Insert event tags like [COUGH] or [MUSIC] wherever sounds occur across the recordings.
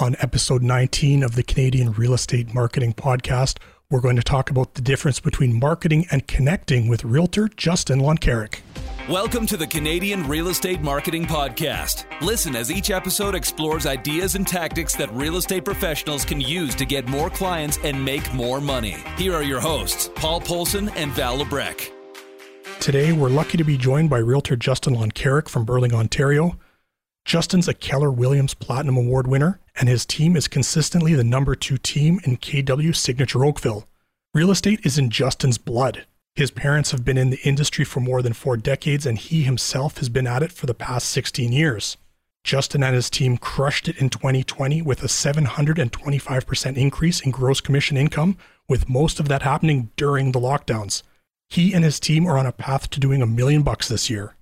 On episode 19 of the Canadian Real Estate Marketing Podcast, we're going to talk about the difference between marketing and connecting with realtor Justin Loncarrick. Welcome to the Canadian Real Estate Marketing Podcast. Listen as each episode explores ideas and tactics that real estate professionals can use to get more clients and make more money. Here are your hosts, Paul Polson and Val Lebrecq. Today, we're lucky to be joined by realtor Justin Loncarrick from Burlington, Ontario. Justin's a Keller Williams Platinum Award winner, and his team is consistently the number two team in KW Signature Oakville. Real estate is in Justin's blood. His parents have been in the industry for more than four decades, and he himself has been at it for the past 16 years. Justin and his team crushed it in 2020 with a 725% increase in gross commission income, with most of that happening during the lockdowns. He and his team are on a path to doing a million bucks this year.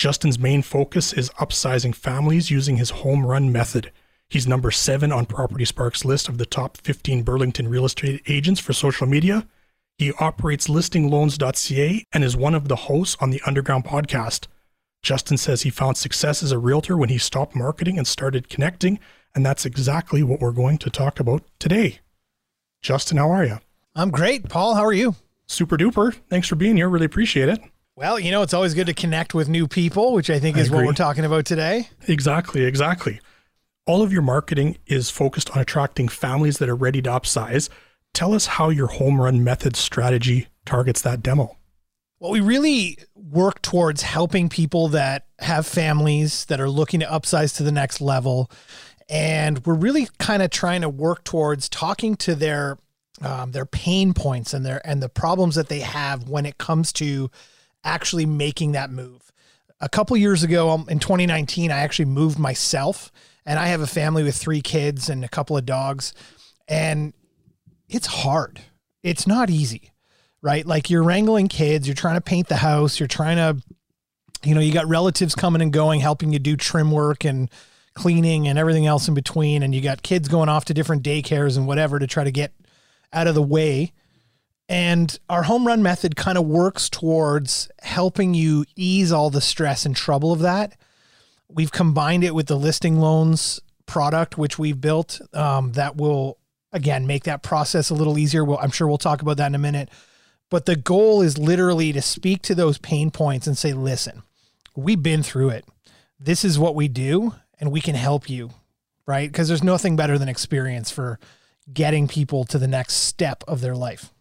Justin's main focus is upsizing families using his home run method. He's number seven on Property Spark's list of the top 15 Burlington real estate agents for social media. He operates listingloans.ca and is one of the hosts on the Underground podcast. Justin says he found success as a realtor when he stopped marketing and started connecting, and that's exactly what we're going to talk about today. Justin, how are you? I'm great, Paul. How are you? Super duper. Thanks for being here. Really appreciate it. Well, you know, it's always good to connect with new people, which I think I is what we're talking about today. Exactly, exactly. All of your marketing is focused on attracting families that are ready to upsize. Tell us how your home run method strategy targets that demo. Well, we really work towards helping people that have families that are looking to upsize to the next level. And we're really kind of trying to work towards talking to their um, their pain points and their and the problems that they have when it comes to actually making that move. A couple years ago um, in 2019, I actually moved myself, and I have a family with three kids and a couple of dogs, and it's hard. It's not easy, right? Like you're wrangling kids, you're trying to paint the house, you're trying to, you know, you got relatives coming and going, helping you do trim work and cleaning and everything else in between, and you got kids going off to different daycares and whatever to try to get out of the way. And our home run method kind of works towards helping you ease all the stress and trouble of that. We've combined it with the listing loans product, which we've built um, that will, again, make that process a little easier. Well, I'm sure we'll talk about that in a minute. But the goal is literally to speak to those pain points and say, listen, we've been through it. This is what we do, and we can help you, right? Because there's nothing better than experience for getting people to the next step of their life.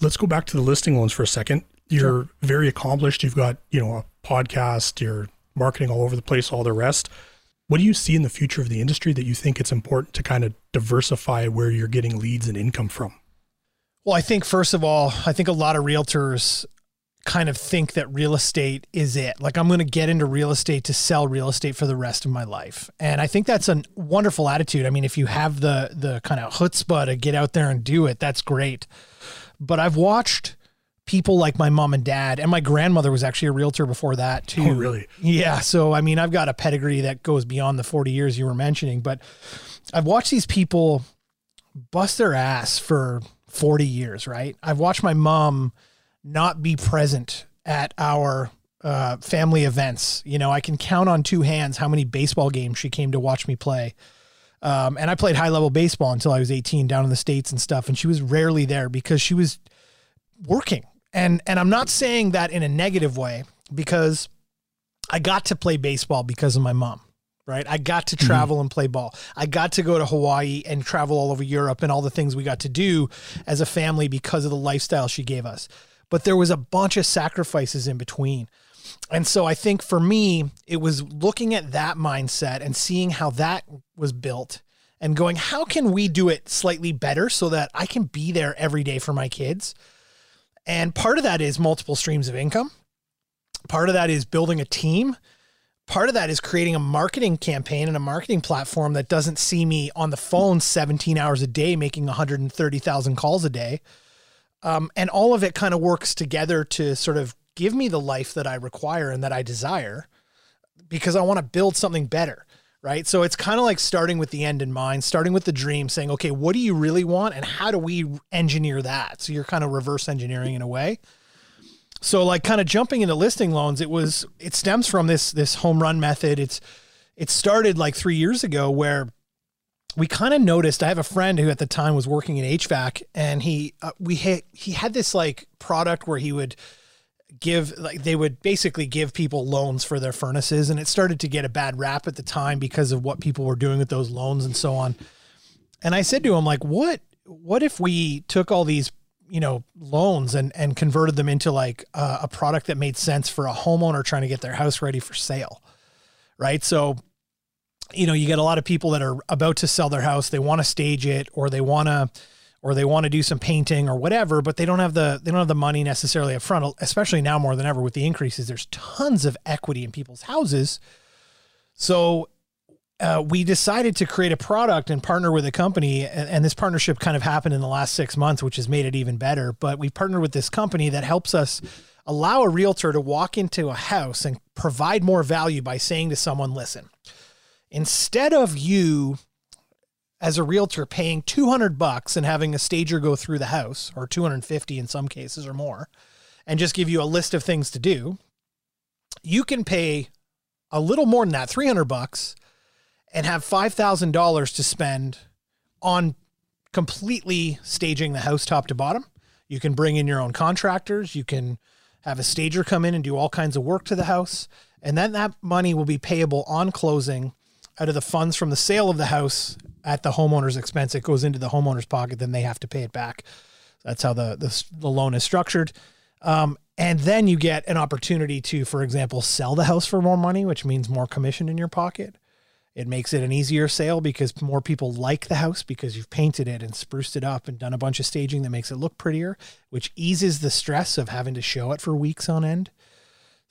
Let's go back to the listing loans for a second. You're very accomplished. You've got, you know, a podcast, you're marketing all over the place, all the rest. What do you see in the future of the industry that you think it's important to kind of diversify where you're getting leads and income from? Well, I think first of all, I think a lot of realtors kind of think that real estate is it. Like I'm going to get into real estate to sell real estate for the rest of my life. And I think that's a wonderful attitude. I mean, if you have the the kind of chutzpah to get out there and do it, that's great. But I've watched people like my mom and dad and my grandmother was actually a realtor before that too. Oh, really? Yeah. So, I mean, I've got a pedigree that goes beyond the 40 years you were mentioning, but I've watched these people bust their ass for 40 years, right? I've watched my mom not be present at our uh, family events. You know, I can count on two hands how many baseball games she came to watch me play. Um, and I played high level baseball until I was 18 down in the States and stuff. And she was rarely there because she was working. And, and I'm not saying that in a negative way because I got to play baseball because of my mom, right? I got to travel and play ball. I got to go to Hawaii and travel all over Europe and all the things we got to do as a family because of the lifestyle she gave us. But there was a bunch of sacrifices in between. And so I think for me, it was looking at that mindset and seeing how that was built and going, how can we do it slightly better so that I can be there every day for my kids? And part of that is multiple streams of income. Part of that is building a team. Part of that is creating a marketing campaign and a marketing platform that doesn't see me on the phone 17 hours a day, making 130,000 calls a day. Um, and all of it kind of works together to sort of give me the life that I require and that I desire because I want to build something better. Right. So it's kind of like starting with the end in mind, starting with the dream, saying, okay, what do you really want? And how do we engineer that? So you're kind of reverse engineering in a way. So like kind of jumping into listing loans, it was it stems from this this home run method. It's it started like three years ago where we kind of noticed. I have a friend who at the time was working in HVAC, and he uh, we had he had this like product where he would give like they would basically give people loans for their furnaces, and it started to get a bad rap at the time because of what people were doing with those loans and so on. And I said to him like, what what if we took all these you know loans and and converted them into like a, a product that made sense for a homeowner trying to get their house ready for sale, right? So you know, you get a lot of people that are about to sell their house, they want to stage it or they want to or they want to do some painting or whatever, but they don't have the they don't have the money necessarily up front, especially now more than ever with the increases. There's tons of equity in people's houses. So uh, we decided to create a product and partner with a company, and, and, this partnership kind of happened in the last six months, which has made it even better. But we partnered with this company that helps us allow a realtor to walk into a house and provide more value by saying to someone, "Listen, instead of you as a realtor paying 200 bucks and having a stager go through the house or 250 in some cases or more and just give you a list of things to do you can pay a little more than that 300 bucks and have $5000 to spend on completely staging the house top to bottom. You can bring in your own contractors. You can have a stager come in and do all kinds of work to the house and then that money will be payable on closing out of the funds from the sale of the house at the homeowner's expense. It goes into the homeowner's pocket, then they have to pay it back. That's how the the, the loan is structured. Um, and then you get an opportunity to, for example, sell the house for more money, which means more commission in your pocket. It makes it an easier sale because more people like the house because you've painted it and spruced it up and done a bunch of staging that makes it look prettier, which eases the stress of having to show it for weeks on end.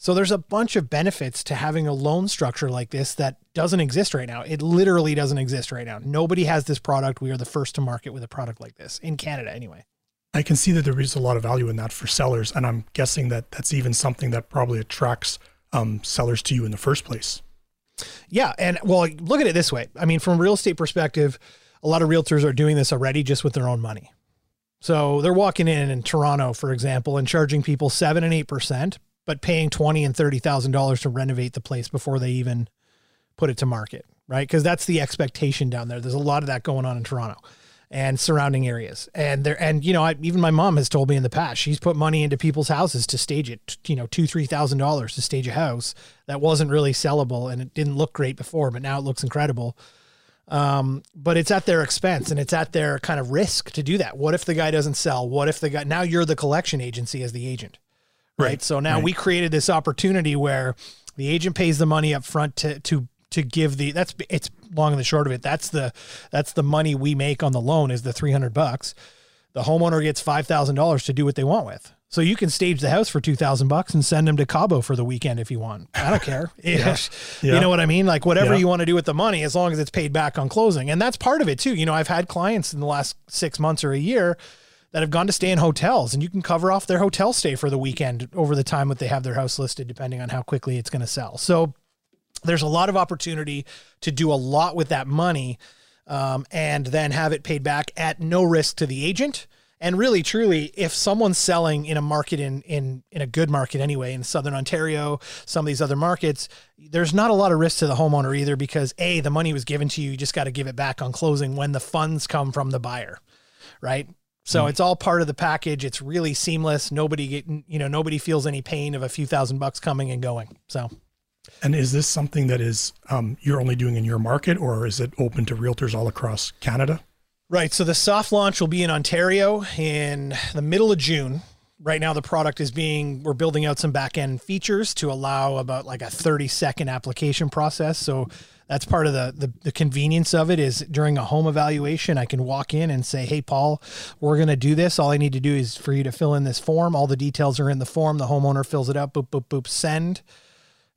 So there's a bunch of benefits to having a loan structure like this that doesn't exist right now. It literally doesn't exist right now. Nobody has this product. We are the first to market with a product like this in Canada anyway. I can see that there is a lot of value in that for sellers, and I'm guessing that that's even something that probably attracts um, sellers to you in the first place. Yeah, and well, look at it this way. I mean, from a real estate perspective, a lot of realtors are doing this already just with their own money. So they're walking in in Toronto, for example, and charging people seven and eight percent but paying twenty and thirty thousand dollars to renovate the place before they even put it to market, right? Because that's the expectation down there. There's a lot of that going on in Toronto and surrounding areas. And there, and you know, I, even my mom has told me in the past, she's put money into people's houses to stage it. You know, two three thousand dollars to stage a house that wasn't really sellable and it didn't look great before, but now it looks incredible. Um, but it's at their expense and it's at their kind of risk to do that. What if the guy doesn't sell? What if the guy now you're the collection agency as the agent? Right? right. So now right. we created this opportunity where the agent pays the money up front to to to give the that's it's long and the short of it. That's the that's the money we make on the loan is the 300 bucks. The homeowner gets $5,000 to do what they want with. So you can stage the house for 2000 bucks and send them to Cabo for the weekend if you want. I don't care. [LAUGHS] yeah. [LAUGHS] yeah. You know what I mean? Like whatever yeah. you want to do with the money as long as it's paid back on closing. And that's part of it too. You know, I've had clients in the last 6 months or a year that have gone to stay in hotels and you can cover off their hotel stay for the weekend over the time that they have their house listed depending on how quickly it's going to sell. So there's a lot of opportunity to do a lot with that money um, and then have it paid back at no risk to the agent. And really truly if someone's selling in a market in in in a good market anyway in southern ontario some of these other markets there's not a lot of risk to the homeowner either because a the money was given to you you just got to give it back on closing when the funds come from the buyer right so mm. it's all part of the package. It's really seamless. Nobody get, you know, nobody feels any pain of a few thousand bucks coming and going. So and is this something that is um, you're only doing in your market or is it open to realtors all across Canada? Right. So the soft launch will be in Ontario in the middle of June. Right now, the product is being, we're building out some back end features to allow about like a 30 second application process. So that's part of the, the, the convenience of it is during a home evaluation i can walk in and say hey paul we're going to do this. All i need to do is for you to fill in this form. All the details are in the form. The homeowner fills it up. Boop boop boop send.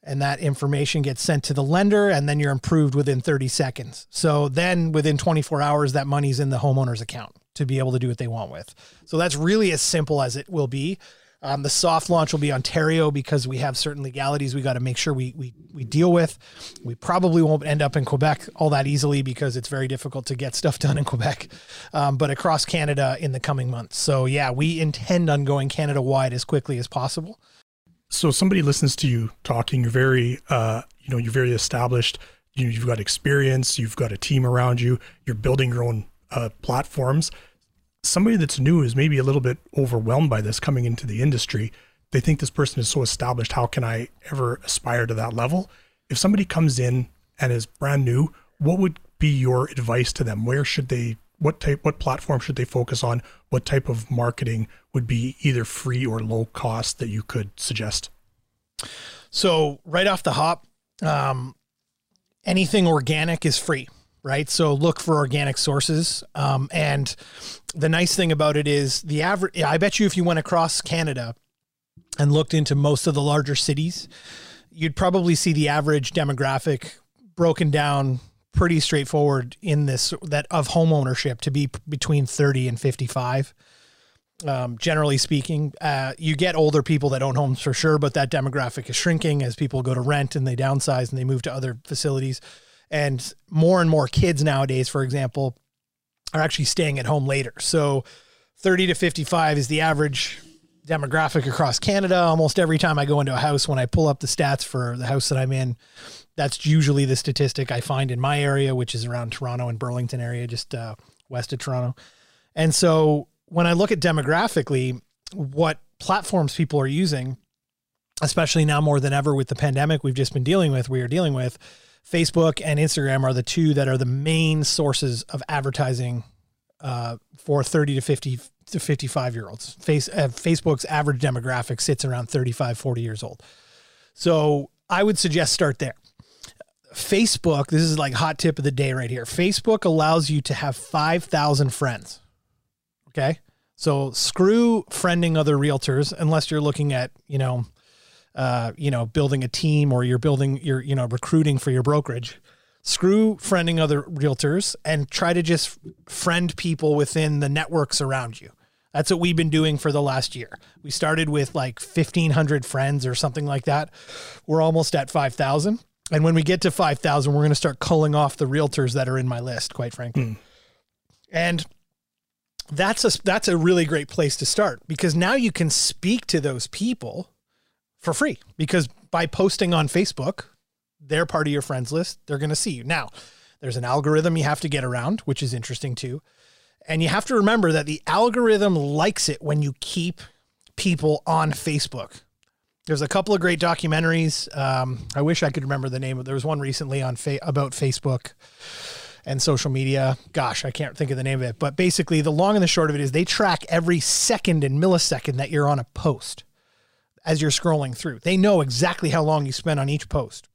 And that information gets sent to the lender and then you're improved within 30 seconds. So then within 24 hours that money's in the homeowner's account to be able to do what they want with. So that's really as simple as it will be um, the soft launch will be Ontario because we have certain legalities we got to make sure we, we we deal with. We probably won't end up in Quebec all that easily because it's very difficult to get stuff done in Quebec, um, but across Canada in the coming months. So yeah, we intend on going Canada wide as quickly as possible. So somebody listens to you talking. You're very uh, you know you're very established. You, you've got experience, you've got a team around you, you're building your own uh, platforms. Somebody that's new is maybe a little bit overwhelmed by this coming into the industry. They think this person is so established. How can I ever aspire to that level? If somebody comes in and is brand new, what would be your advice to them? Where should they, what type, what platform should they focus on? What type of marketing would be either free or low cost that you could suggest? So, right off the hop, um, anything organic is free right? So look for organic sources. Um, and the nice thing about it is the average, I bet you if you went across Canada and looked into most of the larger cities, you'd probably see the average demographic broken down pretty straightforward in this that of home ownership to be between 30 and 55 um, generally speaking uh, you get older people that own homes for sure but that demographic is shrinking as people go to rent and they downsize and they move to other facilities and more and more kids nowadays, for example, are actually staying at home later. So 30 to 55 is the average demographic across Canada. Almost every time I go into a house, when I pull up the stats for the house that I'm in, that's usually the statistic I find in my area, which is around Toronto and Burlington area, just uh, west of Toronto. And so when I look at demographically, what platforms people are using, especially now more than ever with the pandemic we've just been dealing with, we are dealing with, Facebook and Instagram are the two that are the main sources of advertising uh, for 30 to 50 to 55 year olds. Face, uh, Facebook's average demographic sits around 35, 40 years old. So I would suggest start there. Facebook, this is like hot tip of the day right here. Facebook allows you to have 5,000 friends. Okay. So screw friending other realtors unless you're looking at, you know, uh, you know, building a team or you're building, you're, you know, recruiting for your brokerage. Screw friending other realtors and try to just friend people within the networks around you. That's what we've been doing for the last year. We started with like 1,500 friends or something like that. We're almost at 5,000. And when we get to 5,000, we're going to start culling off the realtors that are in my list, quite frankly. Mm. And that's a that's a really great place to start because now you can speak to those people for free because by posting on Facebook, they're part of your friends list. They're going to see you. Now, there's an algorithm you have to get around, which is interesting too. And you have to remember that the algorithm likes it when you keep people on Facebook. There's a couple of great documentaries. Um, I wish I could remember the name. There was one recently on fa- about Facebook and social media. Gosh, I can't think of the name of it. But basically, the long and the short of it is they track every second and millisecond that you're on a post as you're scrolling through. They know exactly how long you spent on each post.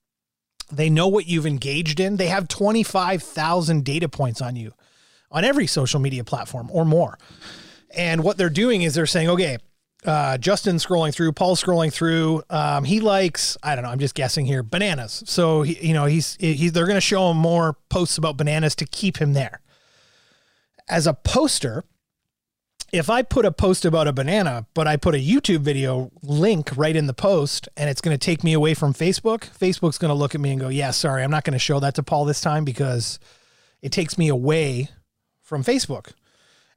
They know what you've engaged in. They have 25,000 data points on you on every social media platform or more. And what they're doing is they're saying, okay, uh, Justin scrolling through, Paul scrolling through. Um, he likes, I don't know, I'm just guessing here, bananas. So he, you know, he's he's they're going to show him more posts about bananas to keep him there. As a poster, if I put a post about a banana, but I put a YouTube video link right in the post and it's going to take me away from Facebook, Facebook's going to look at me and go, Yeah, sorry, I'm not going to show that to Paul this time because it takes me away from Facebook.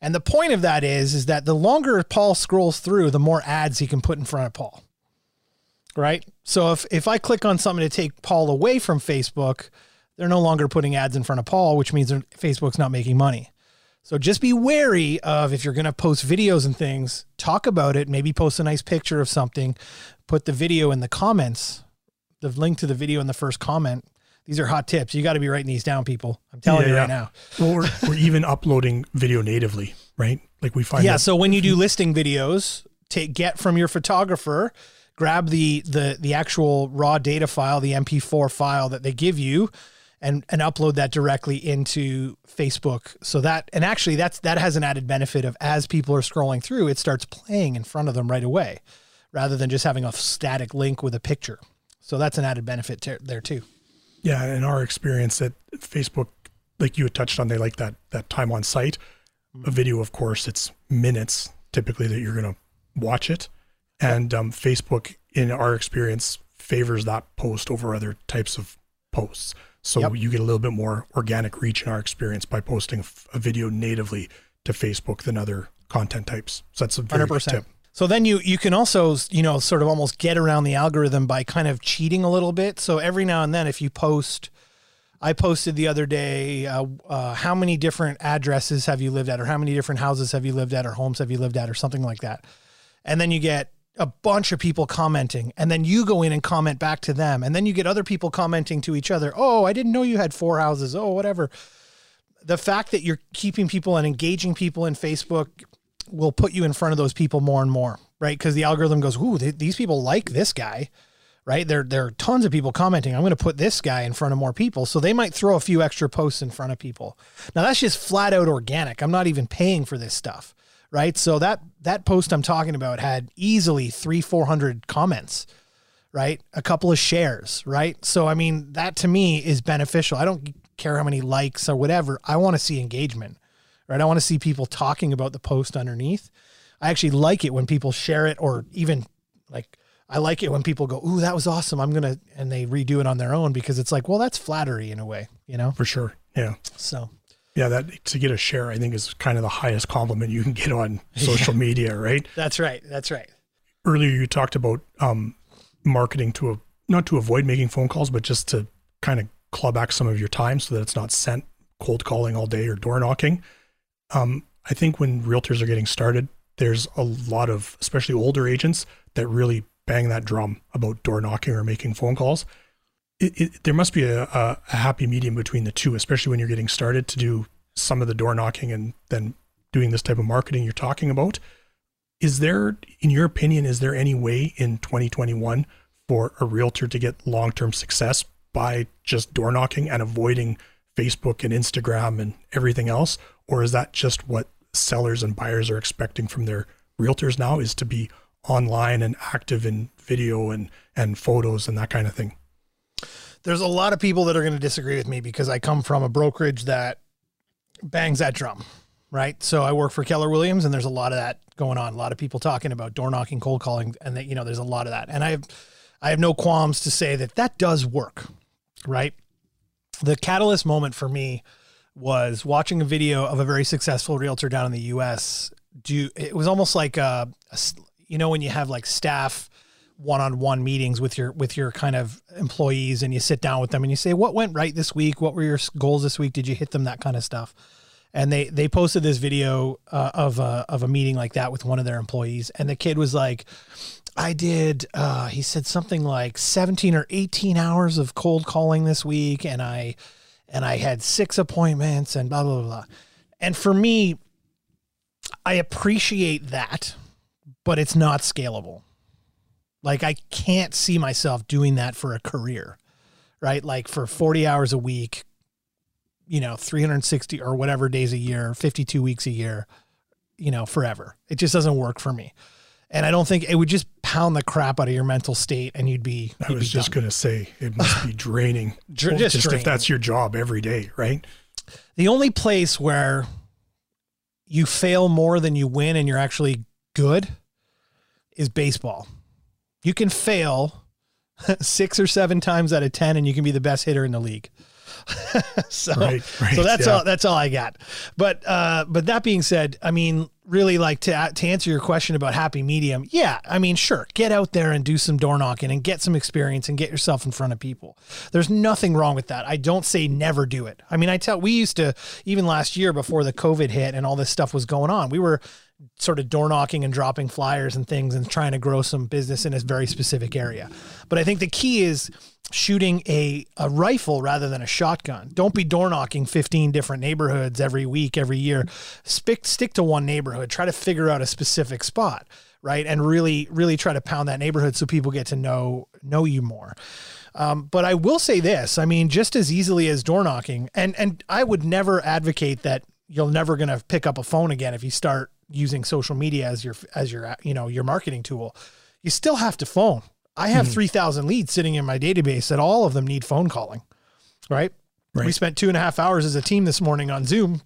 And the point of that is, is that the longer Paul scrolls through, the more ads he can put in front of Paul. Right? So if, if I click on something to take Paul away from Facebook, they're no longer putting ads in front of Paul, which means Facebook's not making money. So just be wary of if you're going to post videos and things, talk about it, maybe post a nice picture of something, put the video in the comments, the link to the video in the first comment. These are hot tips. You got to be writing these down, people. I'm telling yeah, you right now. We're, we're even uploading video natively, right? Like we find. Yeah. So when you do listing videos, take get from your photographer, grab the the the actual raw data file, the MP4 file that they give you, and and upload that directly into Facebook. So that and actually that's that has an added benefit of as people are scrolling through, it starts playing in front of them right away, rather than just having a static link with a picture. So that's an added benefit to, there too. Yeah, in our experience at Facebook, like you had touched on, they like that that time on site. A video, of course, it's minutes typically that you're going to watch it, and um, Facebook, in our experience, favors that post over other types of posts. So yep. you get a little bit more organic reach in our experience by posting a video natively to Facebook than other content types. So that's a very 100%. good tip. So then you you can also you know sort of almost get around the algorithm by kind of cheating a little bit. So every now and then, if you post I posted the other day, uh, uh, how many different addresses have you lived at, or how many different houses have you lived at, or homes have you lived at, or something like that. And then you get a bunch of people commenting, and then you go in and comment back to them, and then you get other people commenting to each other. Oh, I didn't know you had four houses. Oh, whatever. The fact that you're keeping people and engaging people in Facebook will put you in front of those people more and more, right? Because the algorithm goes, "Ooh, th- these people like this guy." right? There, there are tons of people commenting. I'm going to put this guy in front of more people. So they might throw a few extra posts in front of people. Now that's just flat out organic. I'm not even paying for this stuff, right? So that, that post I'm talking about had easily three, 400 comments, right? A couple of shares, right? So, I mean, that to me is beneficial. I don't care how many likes or whatever. I want to see engagement, right? I want to see people talking about the post underneath. I actually like it when people share it or even like, I like it when people go, "Ooh, that was awesome." I'm gonna, and they redo it on their own because it's like, well, that's flattery in a way, you know. For sure, yeah. So, yeah, that to get a share, I think is kind of the highest compliment you can get on [LAUGHS] social yeah. media, right? That's right. That's right. Earlier, you talked about um, marketing to a, not to avoid making phone calls, but just to kind of claw back some of your time so that it's not sent cold calling all day or door knocking. Um, I think when realtors are getting started, there's a lot of, especially older agents, that really bang that drum about door knocking or making phone calls. It, it, there must be a, a, a, happy medium between the two, especially when you're getting started to do some of the door knocking and then doing this type of marketing you're talking about. Is there, in your opinion, is there any way in 2021 for a realtor to get long term success by just door knocking and avoiding Facebook and Instagram and everything else? Or is that just what sellers and buyers are expecting from their realtors now is to be online and active in video and and photos and that kind of thing. There's a lot of people that are going to disagree with me because I come from a brokerage that bangs that drum, right? So I work for Keller Williams and there's a lot of that going on. A lot of people talking about door knocking, cold calling and that you know there's a lot of that. And I have I have no qualms to say that that does work, right? The catalyst moment for me was watching a video of a very successful realtor down in the US do it was almost like a, a you know when you have like staff one-on-one meetings with your with your kind of employees and you sit down with them and you say what went right this week? What were your goals this week? Did you hit them? That kind of stuff. And they they posted this video uh, of a of a meeting like that with one of their employees and the kid was like I did uh, he said something like 17 or 18 hours of cold calling this week and I and I had six appointments and blah blah blah. And for me I appreciate that but it's not scalable. Like I can't see myself doing that for a career, right? Like for 40 hours a week, you know, 360 or whatever days a year, 52 weeks a year, you know, forever. It just doesn't work for me. And I don't think it would just pound the crap out of your mental state and you'd be. You'd I was just going to say it must be draining. [LAUGHS] just, just draining. if that's your job every day, right? The only place where you fail more than you win and you're actually good is baseball. You can fail [LAUGHS] six or seven times out of 10 and you can be the best hitter in the league. [LAUGHS] so, right, right, so that's yeah. all, that's all I got. But, uh, but that being said, I mean, really like to, uh, to answer your question about happy medium. Yeah. I mean, sure. Get out there and do some door knocking and get some experience and get yourself in front of people. There's nothing wrong with that. I don't say never do it. I mean, I tell, we used to, even last year before the COVID hit and all this stuff was going on, we were, sort of door knocking and dropping flyers and things and trying to grow some business in a very specific area. But I think the key is shooting a, a rifle rather than a shotgun. Don't be door knocking 15 different neighborhoods every week, every year. Stick, stick to one neighborhood. Try to figure out a specific spot, right? And really, really try to pound that neighborhood so people get to know know you more. Um, but I will say this: I mean, just as easily as door knocking, and and I would never advocate that you're never going to pick up a phone again if you start using social media as your as your you know your marketing tool, you still have to phone. I have hmm. 3,000 leads sitting in my database that all of them need phone calling, right? right? We spent two and a half hours as a team this morning on Zoom,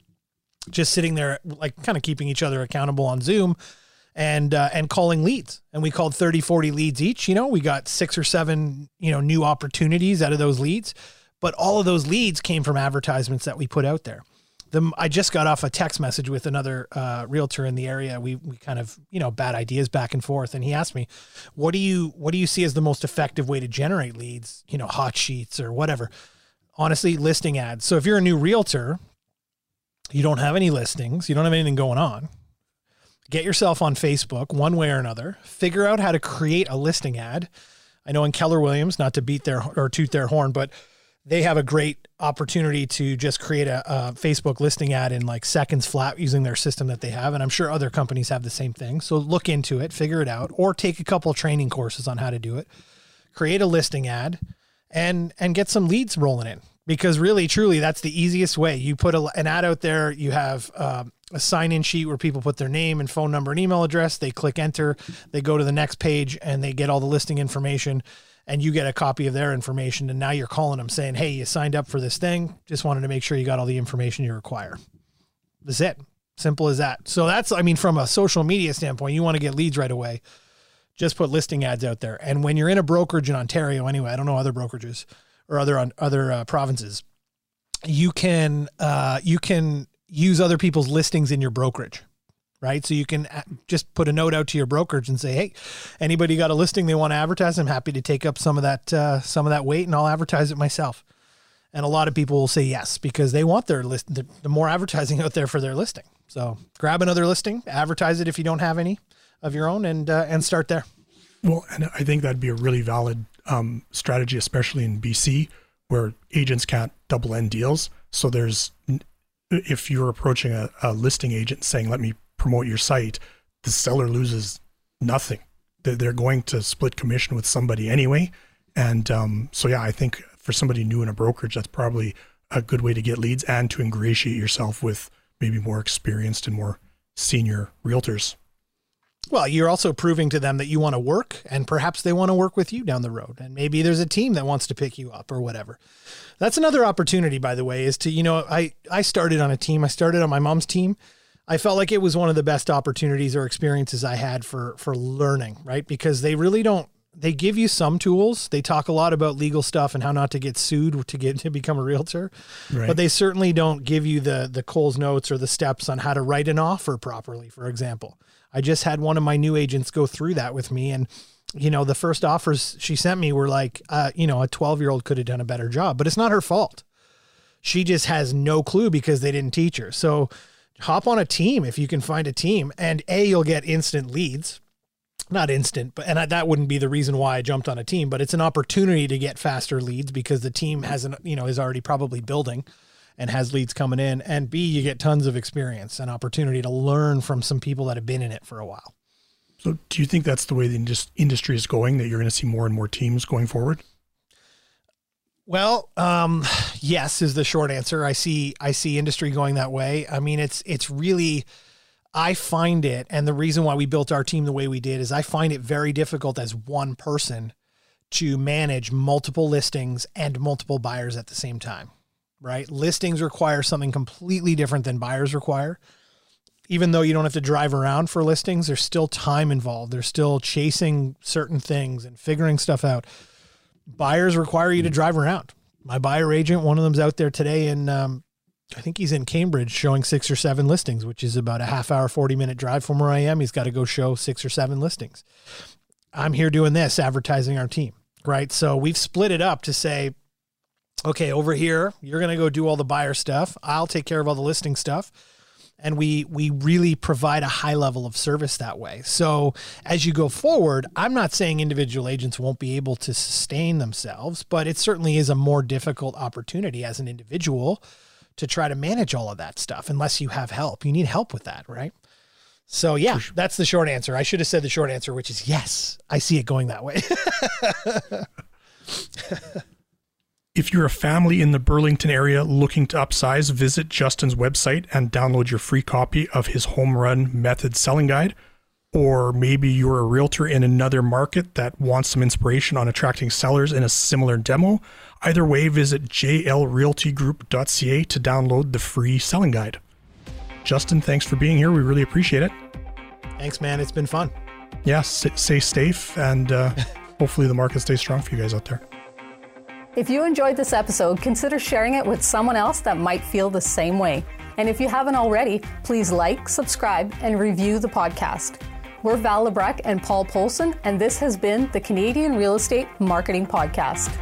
just sitting there, like kind of keeping each other accountable on Zoom and, uh, and calling leads. And we called 30, 40 leads each. You know, we got six or seven, you know, new opportunities out of those leads. But all of those leads came from advertisements that we put out there the I just got off a text message with another uh, realtor in the area. We we kind of you know bad ideas back and forth, and he asked me, "What do you what do you see as the most effective way to generate leads? You know, hot sheets or whatever." honestly, listing ads. So if you're a new realtor, you don't have any listings, you don't have anything going on. Get yourself on Facebook one way or another. Figure out how to create a listing ad. I know in Keller Williams, not to beat their or toot their horn, but they have a great opportunity to just create a, a, Facebook listing ad in like seconds flat using their system that they have. And I'm sure other companies have the same thing. So look into it, figure it out, or take a couple training courses on how to do it. Create a listing ad and and get some leads rolling in because really truly that's the easiest way you put a, an ad out there you have um, a sign in sheet where people put their name and phone number and email address they click enter they go to the next page and they get all the listing information and you get a copy of their information and now you're calling them saying hey you signed up for this thing. Just wanted to make sure you got all the information you require. That's it. Simple as that. So that's i mean from a social media standpoint you want to get leads right away. Just put listing ads out there. And when you're in a brokerage in ontario anyway i don't know other brokerages or other on other uh, provinces you can uh, you can use other people's listings in your brokerage right? So you can uh, just put a note out to your brokerage and say, "Hey, anybody got a listing they want to advertise? I'm happy to take up some of that uh, some of that weight, and I'll advertise it myself." And a lot of people will say yes because they want their list, the, more advertising [LAUGHS] out there for their listing. So grab another listing, advertise it if you don't have any of your own, and uh, and start there. Well, and I think that'd be a really valid um, strategy, especially in BC, where agents can't double end deals. So there's if you're approaching a, a listing agent saying, "Let me promote your site, the seller loses nothing. They're going to split commission with somebody anyway. And um, so, yeah, I think for somebody new in a brokerage, that's probably a good way to get leads and to ingratiate yourself with maybe more experienced and more senior realtors. Well, you're also proving to them that you want to work and perhaps they want to work with you down the road. And maybe there's a team that wants to pick you up or whatever. That's another opportunity, by the way, is to, you know, I, I started on a team. I started on my mom's team I felt like it was one of the best opportunities or experiences I had for for learning, right? Because they really don't they give you some tools. They talk a lot about legal stuff and how not to get sued [LAUGHS] to get to become a realtor. Right. But they certainly don't give you the the Coles notes or the steps on how to write an offer properly, for example. I just had one of my new agents go through that with me and you know, the first offers she sent me were like, uh, you know, a 12 year old could have done a better job, but it's not her fault. She just has no clue because they didn't teach her. So hop on a team if you can find a team and a you'll get instant leads. Not instant but and I, that wouldn't be the reason why i jumped on a team but it's an opportunity to get faster leads because the team hasn't you know is already probably building and has leads coming in. And b you get tons of experience and opportunity to learn from some people that have been in it for a while. So do you think that's the way the industry is going that you're going to see more and more teams going forward well, um, yes is the short answer. I see I see industry going that way. I mean, it's it's really I find it and the reason why we built our team the way we did is I find it very difficult as one person to manage multiple listings and multiple buyers at the same time. Right? Listings require something completely different than buyers require. Even though you don't have to drive around for listings, there's still time involved. There's still chasing certain things and figuring stuff out buyers require you to drive around. My buyer agent, one of them's out there today, and um, I think he's in Cambridge showing six or seven listings, which is about a half hour, 40 minute drive from where I am. He's got to go show six or seven listings. I'm here doing this, advertising our team, right? So we've split it up to say, okay, over here, you're going to go do all the buyer stuff. I'll take care of all the listing stuff and we we really provide a high level of service that way. So as you go forward, I'm not saying individual agents won't be able to sustain themselves, but it certainly is a more difficult opportunity as an individual to try to manage all of that stuff unless you have help. You need help with that, right? So yeah, that's the short answer. I should have said the short answer, which is yes. I see it going that way. [LAUGHS] If you're a family in the Burlington area looking to upsize, visit Justin's website and download your free copy of his home run method selling guide. Or maybe you're a realtor in another market that wants some inspiration on attracting sellers in a similar demo. Either way, visit jlrealtygroup.ca to download the free selling guide. Justin, thanks for being here. We really appreciate it. Thanks, man. It's been fun. Yeah, stay safe and uh, [LAUGHS] hopefully the market stays strong for you guys out there. If you enjoyed this episode, consider sharing it with someone else that might feel the same way. And if you haven't already, please like, subscribe, and review the podcast. We're Val Lebrecq and Paul Polson, and this has been the Canadian Real Estate Marketing Podcast.